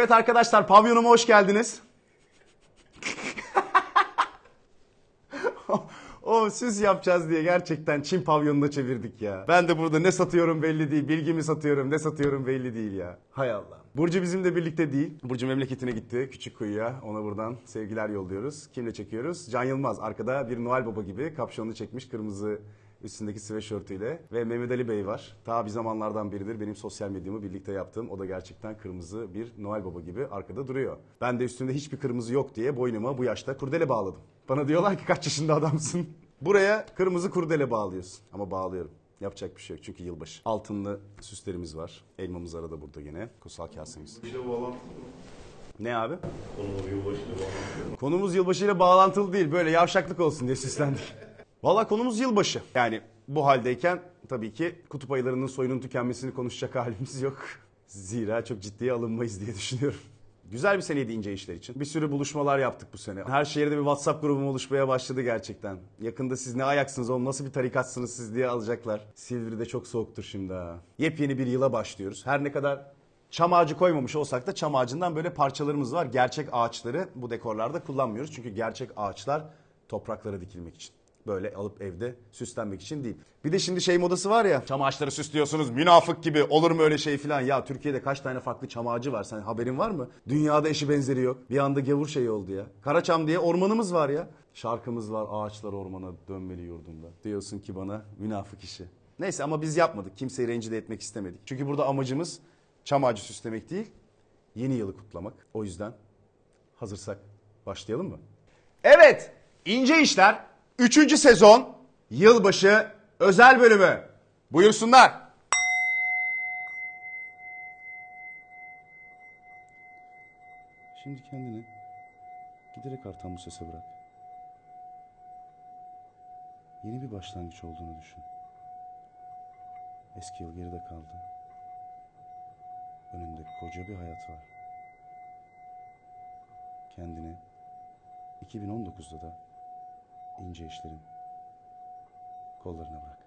Evet arkadaşlar pavyonuma hoş geldiniz. o süs yapacağız diye gerçekten Çin pavyonuna çevirdik ya. Ben de burada ne satıyorum belli değil. Bilgimi satıyorum ne satıyorum belli değil ya. Hay Allah. Burcu bizimle birlikte değil. Burcu memleketine gitti. Küçük kuyuya. Ona buradan sevgiler yolluyoruz. Kimle çekiyoruz? Can Yılmaz. Arkada bir Noel Baba gibi kapşonunu çekmiş kırmızı üstündeki sweatshirtüyle. Ve Mehmet Ali Bey var. Ta bir zamanlardan beridir benim sosyal medyamı birlikte yaptığım. O da gerçekten kırmızı bir Noel Baba gibi arkada duruyor. Ben de üstümde hiçbir kırmızı yok diye boynuma bu yaşta kurdele bağladım. Bana diyorlar ki kaç yaşında adamsın. Buraya kırmızı kurdele bağlıyorsun. Ama bağlıyorum. Yapacak bir şey yok çünkü yılbaşı. Altınlı süslerimiz var. Elmamız arada burada gene. Kutsal kasemiz. İşte bağlantılı mı? Ne abi? Konu yılbaşıyla bağlantılı? Konumuz yılbaşıyla bağlantılı değil. Böyle yavşaklık olsun diye süslendik. Valla konumuz yılbaşı. Yani bu haldeyken tabii ki kutup ayılarının soyunun tükenmesini konuşacak halimiz yok. Zira çok ciddiye alınmayız diye düşünüyorum. Güzel bir seneydi ince işler için. Bir sürü buluşmalar yaptık bu sene. Her şehirde bir WhatsApp grubum oluşmaya başladı gerçekten. Yakında siz ne ayaksınız oğlum nasıl bir tarikatsınız siz diye alacaklar. Silivri'de çok soğuktur şimdi ha. Yepyeni bir yıla başlıyoruz. Her ne kadar Çam ağacı koymamış olsak da çam ağacından böyle parçalarımız var. Gerçek ağaçları bu dekorlarda kullanmıyoruz. Çünkü gerçek ağaçlar topraklara dikilmek için. Böyle alıp evde süslenmek için değil. Bir de şimdi şey modası var ya. Çam ağaçları süslüyorsunuz münafık gibi olur mu öyle şey filan. Ya Türkiye'de kaç tane farklı çam ağacı var sen haberin var mı? Dünyada eşi benzeri yok. Bir anda gavur şey oldu ya. Karaçam diye ormanımız var ya. Şarkımız var ağaçlar ormana dönmeli yurdunda. Diyorsun ki bana münafık işi. Neyse ama biz yapmadık. Kimseyi rencide etmek istemedik. Çünkü burada amacımız çam ağacı süslemek değil, yeni yılı kutlamak. O yüzden hazırsak başlayalım mı? Evet, İnce İşler 3. sezon yılbaşı özel bölümü. Buyursunlar. Şimdi kendini giderek artan bu sese bırak. Yeni bir başlangıç olduğunu düşün. Eski yıl geride kaldı. Önünde koca bir hayat var. Kendini 2019'da da ince işlerin kollarına bırak.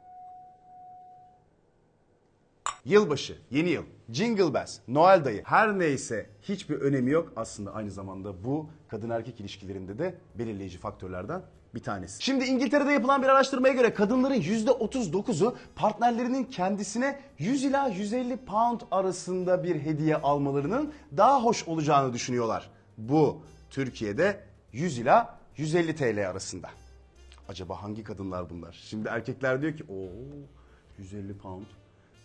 Yılbaşı, yeni yıl, Jingle Bells, Noel dayı her neyse hiçbir önemi yok. Aslında aynı zamanda bu kadın erkek ilişkilerinde de belirleyici faktörlerden bir tanesi. Şimdi İngiltere'de yapılan bir araştırmaya göre kadınların %39'u partnerlerinin kendisine 100 ila 150 pound arasında bir hediye almalarının daha hoş olacağını düşünüyorlar. Bu Türkiye'de 100 ila 150 TL arasında. Acaba hangi kadınlar bunlar? Şimdi erkekler diyor ki o 150 pound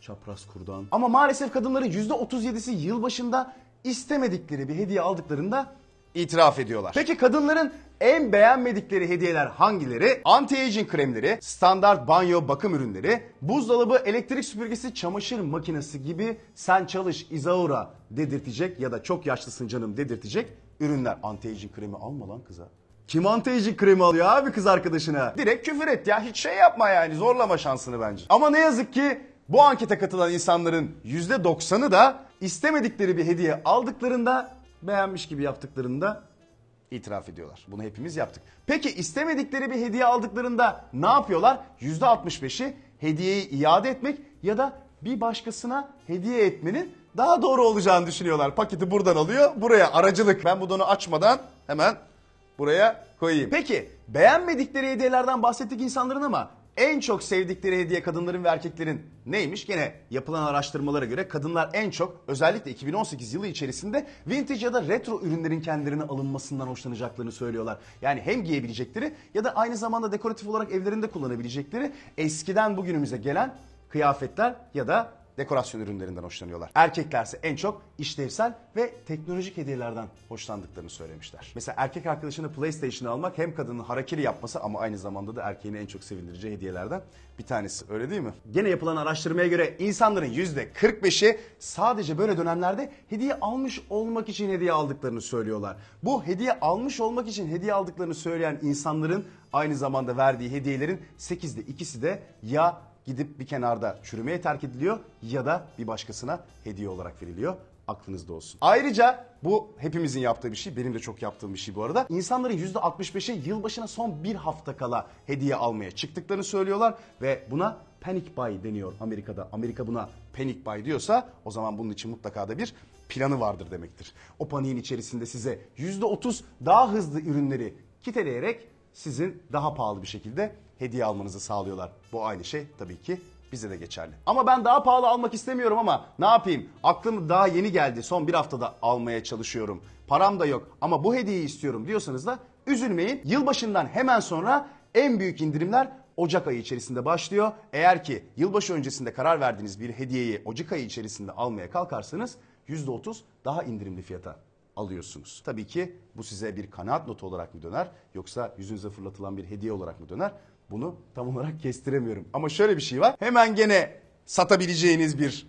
çapraz kurdan. Ama maalesef kadınların %37'si yılbaşında istemedikleri bir hediye aldıklarında itiraf ediyorlar. Peki kadınların en beğenmedikleri hediyeler hangileri? Anti-aging kremleri, standart banyo bakım ürünleri, buzdolabı, elektrik süpürgesi, çamaşır makinesi gibi sen çalış izaura dedirtecek ya da çok yaşlısın canım dedirtecek ürünler. Anti-aging kremi alma lan kıza. Kim anti-aging kremi alıyor abi kız arkadaşına? Direkt küfür et ya hiç şey yapma yani zorlama şansını bence. Ama ne yazık ki bu ankete katılan insanların %90'ı da istemedikleri bir hediye aldıklarında beğenmiş gibi yaptıklarında itiraf ediyorlar. Bunu hepimiz yaptık. Peki istemedikleri bir hediye aldıklarında ne yapıyorlar? %65'i hediyeyi iade etmek ya da bir başkasına hediye etmenin daha doğru olacağını düşünüyorlar. Paketi buradan alıyor, buraya aracılık. Ben bu donu açmadan hemen buraya koyayım. Peki beğenmedikleri hediyelerden bahsettik insanların ama en çok sevdikleri hediye kadınların ve erkeklerin neymiş? Gene yapılan araştırmalara göre kadınlar en çok özellikle 2018 yılı içerisinde vintage ya da retro ürünlerin kendilerine alınmasından hoşlanacaklarını söylüyorlar. Yani hem giyebilecekleri ya da aynı zamanda dekoratif olarak evlerinde kullanabilecekleri eskiden bugünümüze gelen kıyafetler ya da dekorasyon ürünlerinden hoşlanıyorlar. Erkeklerse en çok işlevsel ve teknolojik hediyelerden hoşlandıklarını söylemişler. Mesela erkek arkadaşına PlayStation almak hem kadının harakiri yapması ama aynı zamanda da erkeğini en çok sevindireceği hediyelerden bir tanesi. Öyle değil mi? Gene yapılan araştırmaya göre insanların %45'i sadece böyle dönemlerde hediye almış olmak için hediye aldıklarını söylüyorlar. Bu hediye almış olmak için hediye aldıklarını söyleyen insanların aynı zamanda verdiği hediyelerin 8'de ikisi de ya gidip bir kenarda çürümeye terk ediliyor ya da bir başkasına hediye olarak veriliyor. Aklınızda olsun. Ayrıca bu hepimizin yaptığı bir şey. Benim de çok yaptığım bir şey bu arada. İnsanların %65'i yılbaşına son bir hafta kala hediye almaya çıktıklarını söylüyorlar. Ve buna panic buy deniyor Amerika'da. Amerika buna panic buy diyorsa o zaman bunun için mutlaka da bir planı vardır demektir. O paniğin içerisinde size %30 daha hızlı ürünleri kiteleyerek sizin daha pahalı bir şekilde hediye almanızı sağlıyorlar. Bu aynı şey tabii ki bize de geçerli. Ama ben daha pahalı almak istemiyorum ama ne yapayım? Aklım daha yeni geldi. Son bir haftada almaya çalışıyorum. Param da yok ama bu hediyeyi istiyorum diyorsanız da üzülmeyin. Yılbaşından hemen sonra en büyük indirimler Ocak ayı içerisinde başlıyor. Eğer ki yılbaşı öncesinde karar verdiğiniz bir hediyeyi Ocak ayı içerisinde almaya kalkarsanız %30 daha indirimli fiyata alıyorsunuz. Tabii ki bu size bir kanaat notu olarak mı döner yoksa yüzünüze fırlatılan bir hediye olarak mı döner? Bunu tam olarak kestiremiyorum. Ama şöyle bir şey var. Hemen gene satabileceğiniz bir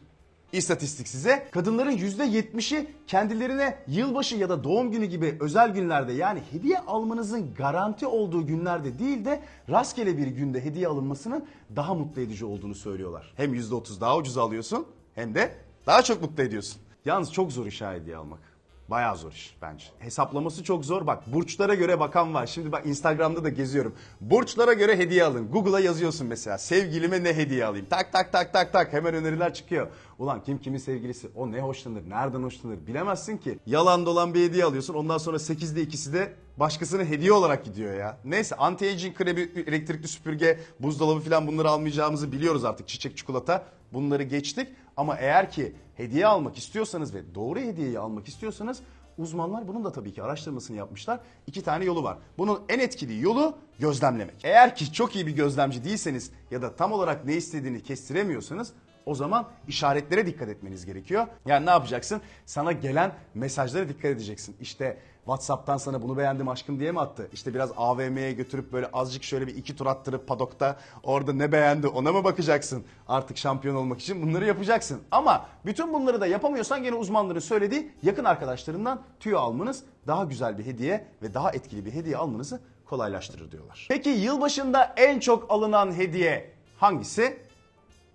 istatistik size. Kadınların %70'i kendilerine yılbaşı ya da doğum günü gibi özel günlerde yani hediye almanızın garanti olduğu günlerde değil de rastgele bir günde hediye alınmasının daha mutlu edici olduğunu söylüyorlar. Hem %30 daha ucuz alıyorsun hem de daha çok mutlu ediyorsun. Yalnız çok zor iş hediye almak. Bayağı zor iş bence. Hesaplaması çok zor. Bak burçlara göre bakan var. Şimdi bak Instagram'da da geziyorum. Burçlara göre hediye alın. Google'a yazıyorsun mesela. Sevgilime ne hediye alayım? Tak tak tak tak tak. Hemen öneriler çıkıyor. Ulan kim kimin sevgilisi? O ne hoşlanır? Nereden hoşlanır? Bilemezsin ki. Yalan dolan bir hediye alıyorsun. Ondan sonra 8'de ikisi de başkasına hediye olarak gidiyor ya. Neyse anti-aging kremi, elektrikli süpürge, buzdolabı falan bunları almayacağımızı biliyoruz artık. Çiçek, çikolata bunları geçtik. Ama eğer ki hediye almak istiyorsanız ve doğru hediyeyi almak istiyorsanız uzmanlar bunun da tabii ki araştırmasını yapmışlar. İki tane yolu var. Bunun en etkili yolu gözlemlemek. Eğer ki çok iyi bir gözlemci değilseniz ya da tam olarak ne istediğini kestiremiyorsanız o zaman işaretlere dikkat etmeniz gerekiyor. Yani ne yapacaksın? Sana gelen mesajlara dikkat edeceksin. İşte WhatsApp'tan sana bunu beğendim aşkım diye mi attı? İşte biraz AVM'ye götürüp böyle azıcık şöyle bir iki tur attırıp padokta orada ne beğendi ona mı bakacaksın? Artık şampiyon olmak için bunları yapacaksın. Ama bütün bunları da yapamıyorsan gene uzmanların söylediği yakın arkadaşlarından tüyo almanız daha güzel bir hediye ve daha etkili bir hediye almanızı kolaylaştırır diyorlar. Peki yılbaşında en çok alınan hediye hangisi?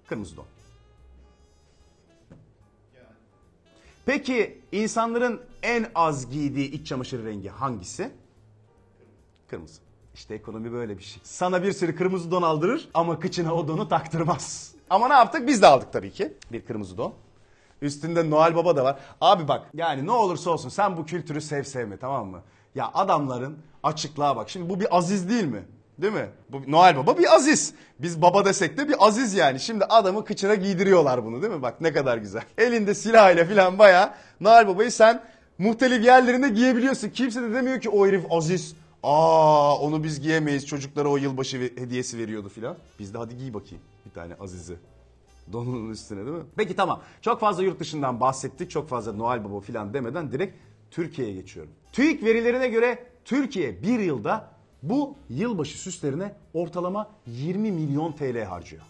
Kırmızı don. Peki insanların en az giydiği iç çamaşırı rengi hangisi? Kırmızı. İşte ekonomi böyle bir şey. Sana bir sürü kırmızı don aldırır ama kıçına o donu taktırmaz. Ama ne yaptık? Biz de aldık tabii ki. Bir kırmızı don. Üstünde Noel Baba da var. Abi bak yani ne olursa olsun sen bu kültürü sev sevme tamam mı? Ya adamların açıklığa bak. Şimdi bu bir aziz değil mi? Değil mi? Bu Noel Baba bir aziz. Biz baba desek de bir aziz yani. Şimdi adamı kıçına giydiriyorlar bunu değil mi? Bak ne kadar güzel. Elinde silahıyla falan baya Noel Baba'yı sen muhtelif yerlerinde giyebiliyorsun. Kimse de demiyor ki o herif aziz. Aa onu biz giyemeyiz. Çocuklara o yılbaşı hediyesi veriyordu filan. Biz de hadi giy bakayım bir tane azizi. Donunun üstüne değil mi? Peki tamam. Çok fazla yurt dışından bahsettik. Çok fazla Noel Baba filan demeden direkt Türkiye'ye geçiyorum. TÜİK verilerine göre Türkiye bir yılda bu yılbaşı süslerine ortalama 20 milyon TL harcıyor.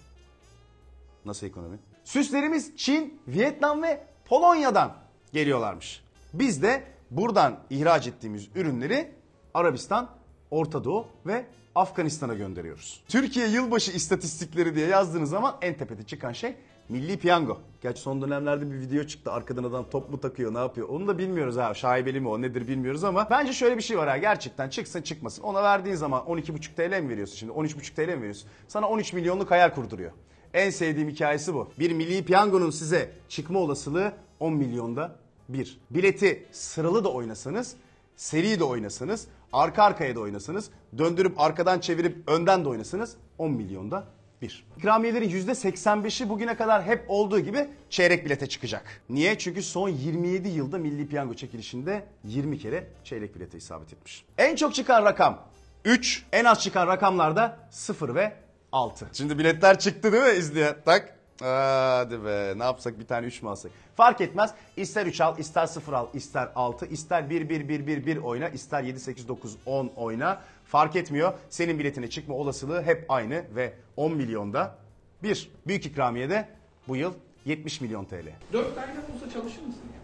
Nasıl ekonomi? Süslerimiz Çin, Vietnam ve Polonya'dan geliyorlarmış. Biz de buradan ihraç ettiğimiz ürünleri Arabistan, Orta Doğu ve Afganistan'a gönderiyoruz. Türkiye yılbaşı istatistikleri diye yazdığınız zaman en tepede çıkan şey Milli Piyango. Gerçi son dönemlerde bir video çıktı. Arkadan adam top mu takıyor ne yapıyor onu da bilmiyoruz ha. Şaibeli mi o nedir bilmiyoruz ama bence şöyle bir şey var ha. Gerçekten çıksın çıkmasın. Ona verdiğin zaman 12,5 TL mi veriyorsun şimdi? 13,5 TL mi veriyorsun? Sana 13 milyonluk hayal kurduruyor. En sevdiğim hikayesi bu. Bir milli piyangonun size çıkma olasılığı 10 milyonda bir. Bileti sıralı da oynasanız, seri de oynasanız, arka arkaya da oynasanız, döndürüp arkadan çevirip önden de oynasanız 10 milyonda bir. İkramiyelerin %85'i bugüne kadar hep olduğu gibi çeyrek bilete çıkacak. Niye? Çünkü son 27 yılda milli piyango çekilişinde 20 kere çeyrek bilete isabet etmiş. En çok çıkan rakam 3, en az çıkan rakamlar da 0 ve 6. Şimdi biletler çıktı değil mi izleyen? Tak. Hadi be ne yapsak bir tane 3 mü alsak? Fark etmez. İster 3 al, ister 0 al, ister 6, ister 1 1 1 1 1 oyna, ister 7 8 9 10 oyna. Fark etmiyor. Senin biletine çıkma olasılığı hep aynı ve 10 milyonda bir. Büyük ikramiye de bu yıl 70 milyon TL. Dört tane olsa çalışır mısın ya?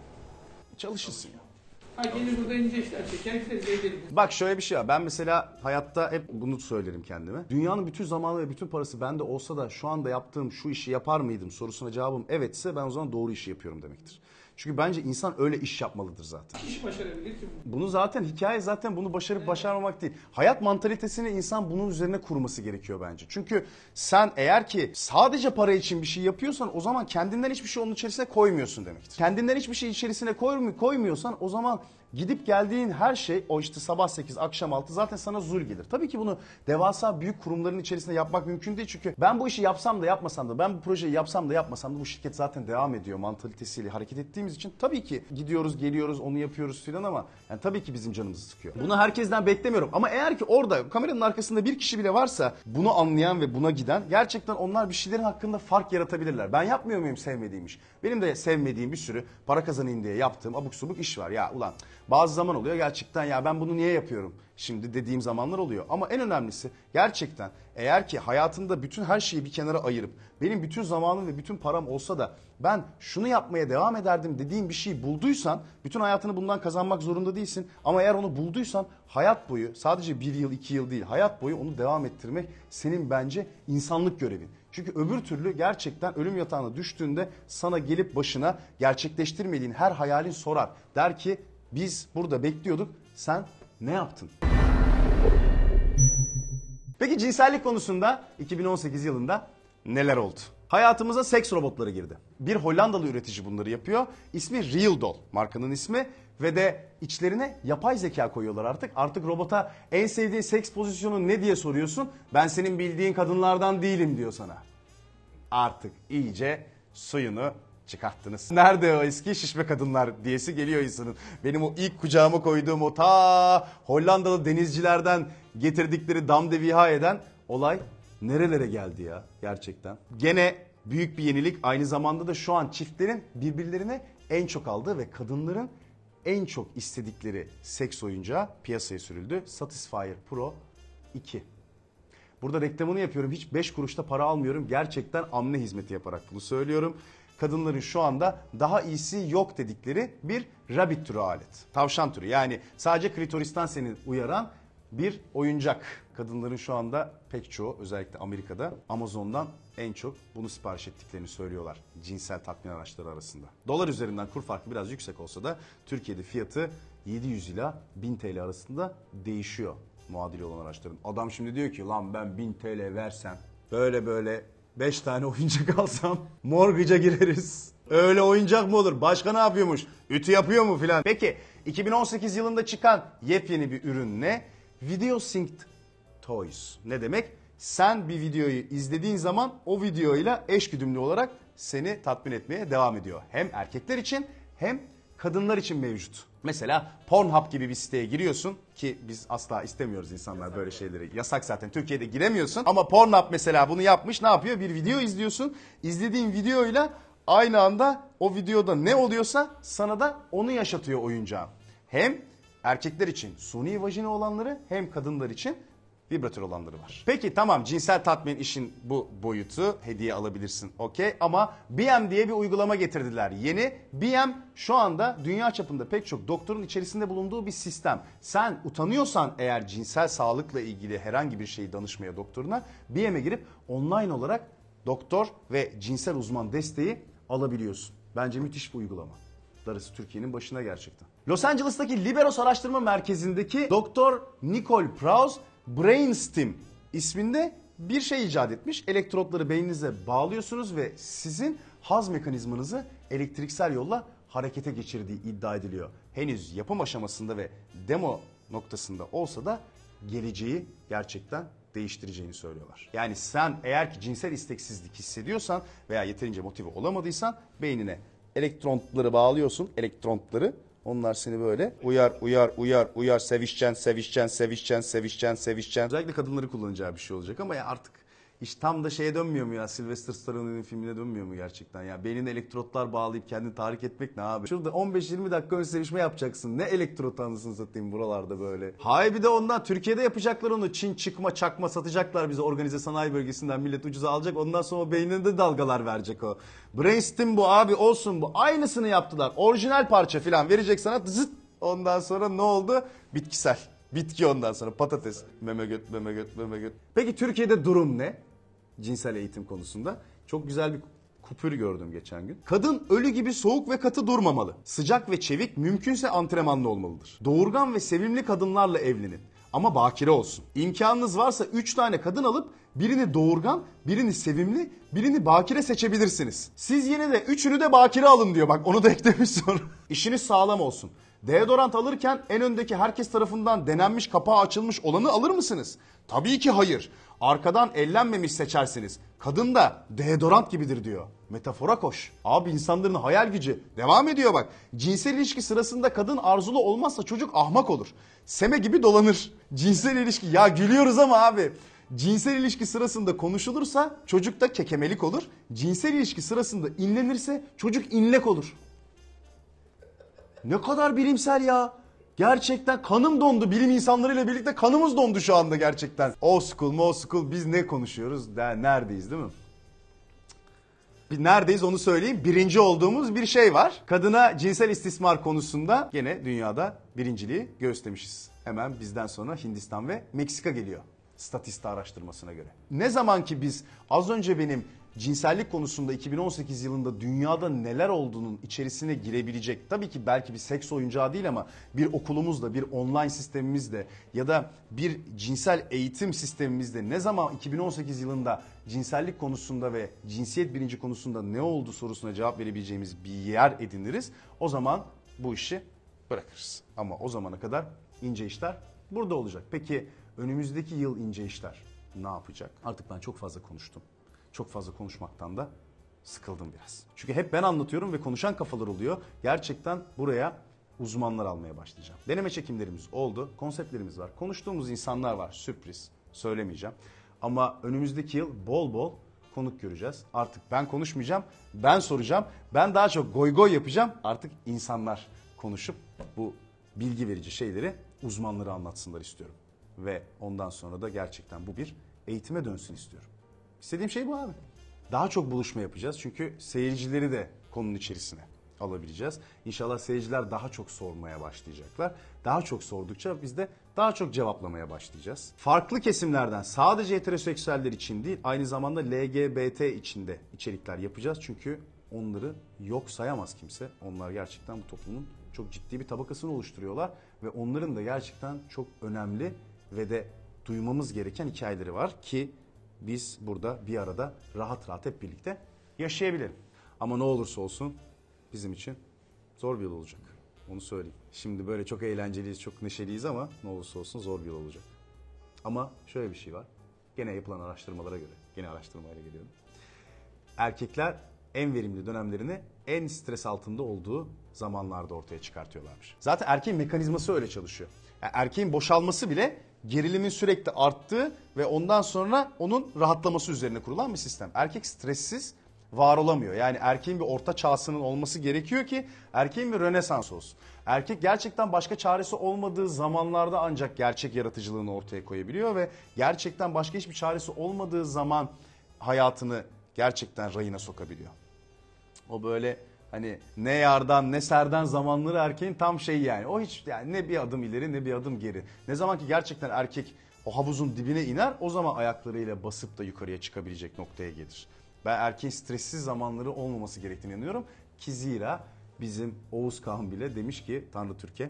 Çalışırsın ya. Ha gelir burada ince işler çeker gideriz eğleniriz. Bak şöyle bir şey var. Ben mesela hayatta hep bunu söylerim kendime. Dünyanın bütün zamanı ve bütün parası bende olsa da şu anda yaptığım şu işi yapar mıydım sorusuna cevabım evetse ben o zaman doğru işi yapıyorum demektir. Çünkü bence insan öyle iş yapmalıdır zaten. Kişi başarabilir ki bunu. Bunu zaten hikaye zaten bunu başarıp başarmamak değil. Hayat mantalitesini insan bunun üzerine kurması gerekiyor bence. Çünkü sen eğer ki sadece para için bir şey yapıyorsan o zaman kendinden hiçbir şey onun içerisine koymuyorsun demektir. Kendinden hiçbir şey içerisine koymu- koymuyorsan o zaman gidip geldiğin her şey o işte sabah 8 akşam 6 zaten sana zul gelir. Tabii ki bunu devasa büyük kurumların içerisinde yapmak mümkün değil çünkü ben bu işi yapsam da yapmasam da ben bu projeyi yapsam da yapmasam da bu şirket zaten devam ediyor mantalitesiyle hareket ettiğimiz için tabii ki gidiyoruz geliyoruz onu yapıyoruz filan ama yani tabii ki bizim canımızı sıkıyor. Bunu herkesten beklemiyorum ama eğer ki orada kameranın arkasında bir kişi bile varsa bunu anlayan ve buna giden gerçekten onlar bir şeylerin hakkında fark yaratabilirler. Ben yapmıyor muyum sevmediğim iş? Benim de sevmediğim bir sürü para kazanayım diye yaptığım abuk subuk iş var. Ya ulan bazı zaman oluyor gerçekten ya ben bunu niye yapıyorum? Şimdi dediğim zamanlar oluyor. Ama en önemlisi gerçekten eğer ki hayatında bütün her şeyi bir kenara ayırıp benim bütün zamanım ve bütün param olsa da ben şunu yapmaya devam ederdim dediğim bir şeyi bulduysan bütün hayatını bundan kazanmak zorunda değilsin. Ama eğer onu bulduysan hayat boyu sadece bir yıl iki yıl değil hayat boyu onu devam ettirmek senin bence insanlık görevin. Çünkü öbür türlü gerçekten ölüm yatağına düştüğünde sana gelip başına gerçekleştirmediğin her hayalin sorar. Der ki biz burada bekliyorduk sen ne yaptın? Peki cinsellik konusunda 2018 yılında neler oldu? Hayatımıza seks robotları girdi. Bir Hollandalı üretici bunları yapıyor. İsmi Real Doll markanın ismi ve de içlerine yapay zeka koyuyorlar artık. Artık robota en sevdiğin seks pozisyonu ne diye soruyorsun. Ben senin bildiğin kadınlardan değilim diyor sana. Artık iyice suyunu çıkarttınız. Nerede o eski şişme kadınlar diyesi geliyor insanın. Benim o ilk kucağıma koyduğum o ta Hollandalı denizcilerden getirdikleri damdeviha eden olay nerelere geldi ya gerçekten. Gene büyük bir yenilik aynı zamanda da şu an çiftlerin birbirlerine en çok aldığı ve kadınların en çok istedikleri seks oyuncağı piyasaya sürüldü. Satisfyer Pro 2. Burada reklamını yapıyorum. Hiç 5 kuruşta para almıyorum. Gerçekten amne hizmeti yaparak bunu söylüyorum. Kadınların şu anda daha iyisi yok dedikleri bir rabbit türü alet. Tavşan türü yani sadece klitoristen seni uyaran bir oyuncak. Kadınların şu anda pek çoğu özellikle Amerika'da Amazon'dan en çok bunu sipariş ettiklerini söylüyorlar cinsel tatmin araçları arasında. Dolar üzerinden kur farkı biraz yüksek olsa da Türkiye'de fiyatı 700 ila 1000 TL arasında değişiyor muadili olan araçların. Adam şimdi diyor ki lan ben 1000 TL versem böyle böyle 5 tane oyuncak alsam morgaca gireriz. Öyle oyuncak mı olur? Başka ne yapıyormuş? Ütü yapıyor mu filan? Peki 2018 yılında çıkan yepyeni bir ürün ne? Video Synced Toys. Ne demek? Sen bir videoyu izlediğin zaman o videoyla eşgüdümlü olarak seni tatmin etmeye devam ediyor. Hem erkekler için hem kadınlar için mevcut. Mesela Pornhub gibi bir siteye giriyorsun ki biz asla istemiyoruz insanlar böyle şeyleri. Yasak zaten Türkiye'de giremiyorsun. Ama Pornhub mesela bunu yapmış ne yapıyor? Bir video izliyorsun. İzlediğin videoyla aynı anda o videoda ne oluyorsa sana da onu yaşatıyor oyuncağın. Hem erkekler için suni vajina olanları hem kadınlar için vibratör olanları var. Peki tamam cinsel tatmin işin bu boyutu hediye alabilirsin okey ama BM diye bir uygulama getirdiler yeni. BM şu anda dünya çapında pek çok doktorun içerisinde bulunduğu bir sistem. Sen utanıyorsan eğer cinsel sağlıkla ilgili herhangi bir şeyi danışmaya doktoruna BM'e girip online olarak doktor ve cinsel uzman desteği alabiliyorsun. Bence müthiş bir uygulama. Darısı Türkiye'nin başına gerçekten. Los Angeles'taki Liberos Araştırma Merkezi'ndeki Doktor Nicole Praus Brainstem isminde bir şey icat etmiş. Elektrotları beyninize bağlıyorsunuz ve sizin haz mekanizmanızı elektriksel yolla harekete geçirdiği iddia ediliyor. Henüz yapım aşamasında ve demo noktasında olsa da geleceği gerçekten değiştireceğini söylüyorlar. Yani sen eğer ki cinsel isteksizlik hissediyorsan veya yeterince motive olamadıysan beynine elektronları bağlıyorsun, elektronları. Onlar seni böyle uyar, uyar, uyar, uyar, sevişeceksin, sevişeceksin, sevişeceksin, sevişeceksin, sevişeceksin. Özellikle kadınları kullanacağı bir şey olacak ama ya artık iş tam da şeye dönmüyor mu ya? Sylvester Stallone'nin filmine dönmüyor mu gerçekten ya? Beynine elektrotlar bağlayıp kendini tahrik etmek ne abi? Şurada 15-20 dakika ön sevişme yapacaksın. Ne elektrot anısını satayım buralarda böyle. Hay bir de ondan Türkiye'de yapacaklar onu. Çin çıkma çakma satacaklar bize organize sanayi bölgesinden millet ucuza alacak. Ondan sonra beynine de dalgalar verecek o. Brainstem bu abi olsun bu. Aynısını yaptılar. Orijinal parça falan verecek sana zıt. Ondan sonra ne oldu? Bitkisel. Bitki ondan sonra patates. Meme göt, meme göt, meme göt. Peki Türkiye'de durum ne? Cinsel eğitim konusunda. Çok güzel bir kupür gördüm geçen gün. Kadın ölü gibi soğuk ve katı durmamalı. Sıcak ve çevik mümkünse antrenmanlı olmalıdır. Doğurgan ve sevimli kadınlarla evlenin. Ama bakire olsun. İmkanınız varsa 3 tane kadın alıp birini doğurgan, birini sevimli, birini bakire seçebilirsiniz. Siz yine de üçünü de bakire alın diyor. Bak onu da eklemiş sonra. İşiniz sağlam olsun. Deodorant alırken en öndeki herkes tarafından denenmiş kapağı açılmış olanı alır mısınız? Tabii ki hayır. Arkadan ellenmemiş seçersiniz. Kadın da deodorant gibidir diyor. Metafora koş. Abi insanların hayal gücü. Devam ediyor bak. Cinsel ilişki sırasında kadın arzulu olmazsa çocuk ahmak olur. Seme gibi dolanır. Cinsel ilişki ya gülüyoruz ama abi. Cinsel ilişki sırasında konuşulursa çocuk da kekemelik olur. Cinsel ilişki sırasında inlenirse çocuk inlek olur. Ne kadar bilimsel ya. Gerçekten kanım dondu. Bilim insanlarıyla birlikte kanımız dondu şu anda gerçekten. O school, mo school biz ne konuşuyoruz? De, neredeyiz değil mi? Biz neredeyiz onu söyleyeyim. Birinci olduğumuz bir şey var. Kadına cinsel istismar konusunda gene dünyada birinciliği göstermişiz. Hemen bizden sonra Hindistan ve Meksika geliyor. Statista araştırmasına göre. Ne zaman ki biz az önce benim cinsellik konusunda 2018 yılında dünyada neler olduğunun içerisine girebilecek tabii ki belki bir seks oyuncağı değil ama bir okulumuzda bir online sistemimizde ya da bir cinsel eğitim sistemimizde ne zaman 2018 yılında cinsellik konusunda ve cinsiyet bilinci konusunda ne oldu sorusuna cevap verebileceğimiz bir yer ediniriz. O zaman bu işi bırakırız. Ama o zamana kadar ince işler burada olacak. Peki önümüzdeki yıl ince işler ne yapacak? Artık ben çok fazla konuştum. Çok fazla konuşmaktan da sıkıldım biraz. Çünkü hep ben anlatıyorum ve konuşan kafalar oluyor. Gerçekten buraya uzmanlar almaya başlayacağım. Deneme çekimlerimiz oldu. Konseptlerimiz var. Konuştuğumuz insanlar var. Sürpriz. Söylemeyeceğim. Ama önümüzdeki yıl bol bol konuk göreceğiz. Artık ben konuşmayacağım. Ben soracağım. Ben daha çok goy goy yapacağım. Artık insanlar konuşup bu bilgi verici şeyleri uzmanları anlatsınlar istiyorum. Ve ondan sonra da gerçekten bu bir eğitime dönsün istiyorum. İstediğim şey bu abi. Daha çok buluşma yapacağız çünkü seyircileri de konunun içerisine alabileceğiz. İnşallah seyirciler daha çok sormaya başlayacaklar. Daha çok sordukça biz de daha çok cevaplamaya başlayacağız. Farklı kesimlerden sadece heteroseksüeller için değil aynı zamanda LGBT için de içerikler yapacağız. Çünkü onları yok sayamaz kimse. Onlar gerçekten bu toplumun çok ciddi bir tabakasını oluşturuyorlar ve onların da gerçekten çok önemli ve de duymamız gereken hikayeleri var ki biz burada bir arada rahat rahat hep birlikte yaşayabilelim. Ama ne olursa olsun bizim için zor bir yıl olacak. Onu söyleyeyim. Şimdi böyle çok eğlenceliyiz, çok neşeliyiz ama ne olursa olsun zor bir yıl olacak. Ama şöyle bir şey var. Gene yapılan araştırmalara göre, gene araştırmayla geliyorum. Erkekler en verimli dönemlerini en stres altında olduğu zamanlarda ortaya çıkartıyorlarmış. Zaten erkeğin mekanizması öyle çalışıyor. Yani erkeğin boşalması bile gerilimin sürekli arttığı ve ondan sonra onun rahatlaması üzerine kurulan bir sistem. Erkek stressiz var olamıyor. Yani erkeğin bir orta çağsının olması gerekiyor ki erkeğin bir rönesans olsun. Erkek gerçekten başka çaresi olmadığı zamanlarda ancak gerçek yaratıcılığını ortaya koyabiliyor ve gerçekten başka hiçbir çaresi olmadığı zaman hayatını gerçekten rayına sokabiliyor. O böyle hani ne yardan ne serden zamanları erkeğin tam şeyi yani. O hiç yani ne bir adım ileri ne bir adım geri. Ne zaman ki gerçekten erkek o havuzun dibine iner o zaman ayaklarıyla basıp da yukarıya çıkabilecek noktaya gelir. Ben erkeğin stressiz zamanları olmaması gerektiğini inanıyorum. Ki zira bizim Oğuz Kağan bile demiş ki Tanrı Türkiye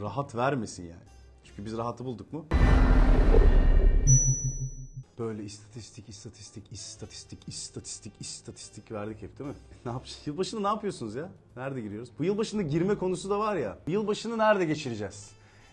rahat vermesin yani. Çünkü biz rahatı bulduk mu? Böyle istatistik, istatistik, istatistik, istatistik, istatistik verdik hep değil mi? Ne yapacağız? Yılbaşında ne yapıyorsunuz ya? Nerede giriyoruz? Bu yılbaşında girme konusu da var ya. Yılbaşını nerede geçireceğiz?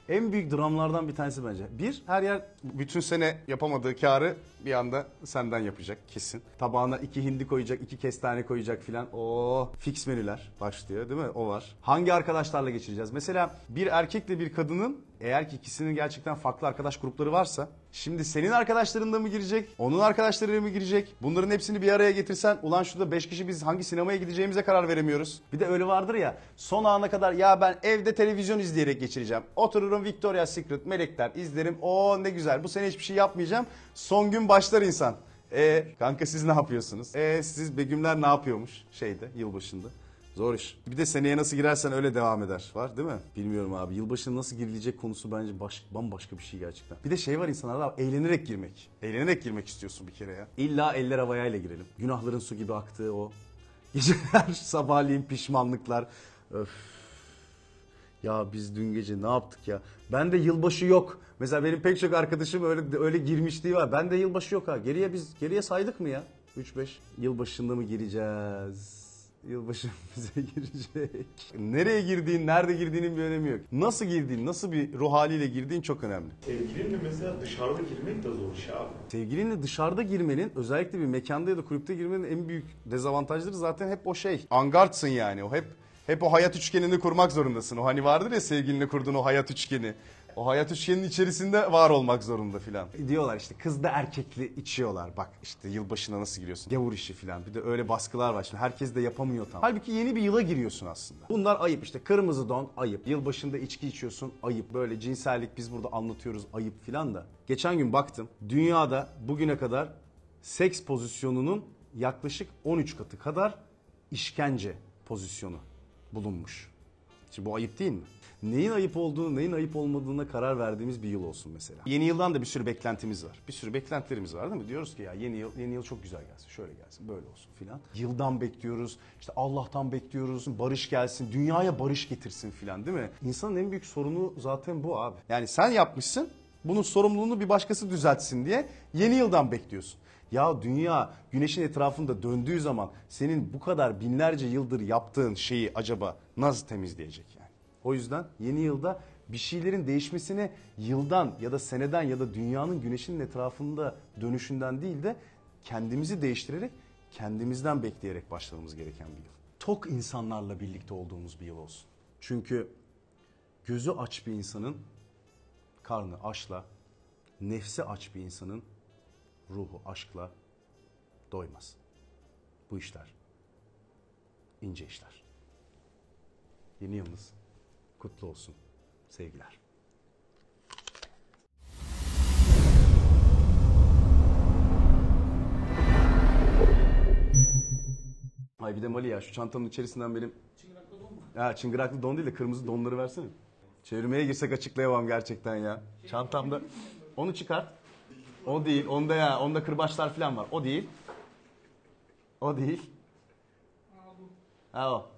En büyük dramlardan bir tanesi bence. Bir, her yer bütün sene yapamadığı karı bir anda senden yapacak kesin. Tabağına iki hindi koyacak, iki kestane koyacak filan. O fix menüler başlıyor değil mi? O var. Hangi arkadaşlarla geçireceğiz? Mesela bir erkekle bir kadının eğer ki ikisinin gerçekten farklı arkadaş grupları varsa şimdi senin arkadaşların da mı girecek? Onun arkadaşları mı girecek? Bunların hepsini bir araya getirsen ulan şurada 5 kişi biz hangi sinemaya gideceğimize karar veremiyoruz. Bir de öyle vardır ya son ana kadar ya ben evde televizyon izleyerek geçireceğim. Otururum Victoria's Secret, Melekler izlerim. O ne güzel bu sene hiçbir şey yapmayacağım. Son gün başlar insan. E kanka siz ne yapıyorsunuz? E siz Begümler ne yapıyormuş şeyde yılbaşında? Zor iş. Bir de seneye nasıl girersen öyle devam eder. Var değil mi? Bilmiyorum abi. Yılbaşına nasıl girilecek konusu bence baş, bambaşka bir şey gerçekten. Bir de şey var insanlarda abi, eğlenerek girmek. Eğlenerek girmek istiyorsun bir kere ya. İlla eller havayayla girelim. Günahların su gibi aktığı o Geceler sabahleyin pişmanlıklar. Öf. Ya biz dün gece ne yaptık ya? Ben de yılbaşı yok. Mesela benim pek çok arkadaşım öyle öyle girmişliği var. Ben de yılbaşı yok ha. Geriye biz geriye saydık mı ya? 3 5 yılbaşında mı gireceğiz? Yılbaşı bize girecek. Nereye girdiğin, nerede girdiğinin bir önemi yok. Nasıl girdiğin, nasıl bir ruh haliyle girdiğin çok önemli. Sevgilinle mesela dışarıda girmek de zor iş abi. Sevgilinle dışarıda girmenin özellikle bir mekanda ya da kulüpte girmenin en büyük dezavantajları zaten hep o şey. Angartsın yani o hep hep o hayat üçgenini kurmak zorundasın. O hani vardır ya sevgilinle kurduğun o hayat üçgeni. O hayat üçgeninin içerisinde var olmak zorunda filan. Diyorlar işte kız da erkekli içiyorlar. Bak işte yılbaşına nasıl giriyorsun? Gavur işi filan. Bir de öyle baskılar var. Şimdi herkes de yapamıyor tam. Halbuki yeni bir yıla giriyorsun aslında. Bunlar ayıp işte. Kırmızı don ayıp. Yılbaşında içki içiyorsun ayıp. Böyle cinsellik biz burada anlatıyoruz ayıp filan da. Geçen gün baktım. Dünyada bugüne kadar seks pozisyonunun yaklaşık 13 katı kadar işkence pozisyonu bulunmuş. Şimdi bu ayıp değil mi? Neyin ayıp olduğunu, neyin ayıp olmadığına karar verdiğimiz bir yıl olsun mesela. Yeni yıldan da bir sürü beklentimiz var. Bir sürü beklentilerimiz var değil mi? Diyoruz ki ya yeni yıl yeni yıl çok güzel gelsin. Şöyle gelsin, böyle olsun filan. Yıldan bekliyoruz. işte Allah'tan bekliyoruz. Barış gelsin, dünyaya barış getirsin filan değil mi? İnsanın en büyük sorunu zaten bu abi. Yani sen yapmışsın. Bunun sorumluluğunu bir başkası düzeltsin diye yeni yıldan bekliyorsun. Ya dünya güneşin etrafında döndüğü zaman senin bu kadar binlerce yıldır yaptığın şeyi acaba nasıl temizleyecek? O yüzden yeni yılda bir şeylerin değişmesini yıldan ya da seneden ya da dünyanın güneşin etrafında dönüşünden değil de kendimizi değiştirerek kendimizden bekleyerek başlamamız gereken bir yıl. Tok insanlarla birlikte olduğumuz bir yıl olsun. Çünkü gözü aç bir insanın karnı açla, nefsi aç bir insanın ruhu aşkla doymaz. Bu işler ince işler. Yeni yılınız kutlu olsun. Sevgiler. Ay bir de Mali ya şu çantanın içerisinden benim Çıngıraklı don mu? Ha çıngıraklı don değil de kırmızı donları versene. Çevirmeye girsek açıklayamam gerçekten ya. Çantamda. Onu çıkart. O değil. Onda ya. Onda kırbaçlar falan var. O değil. O değil. Ha o.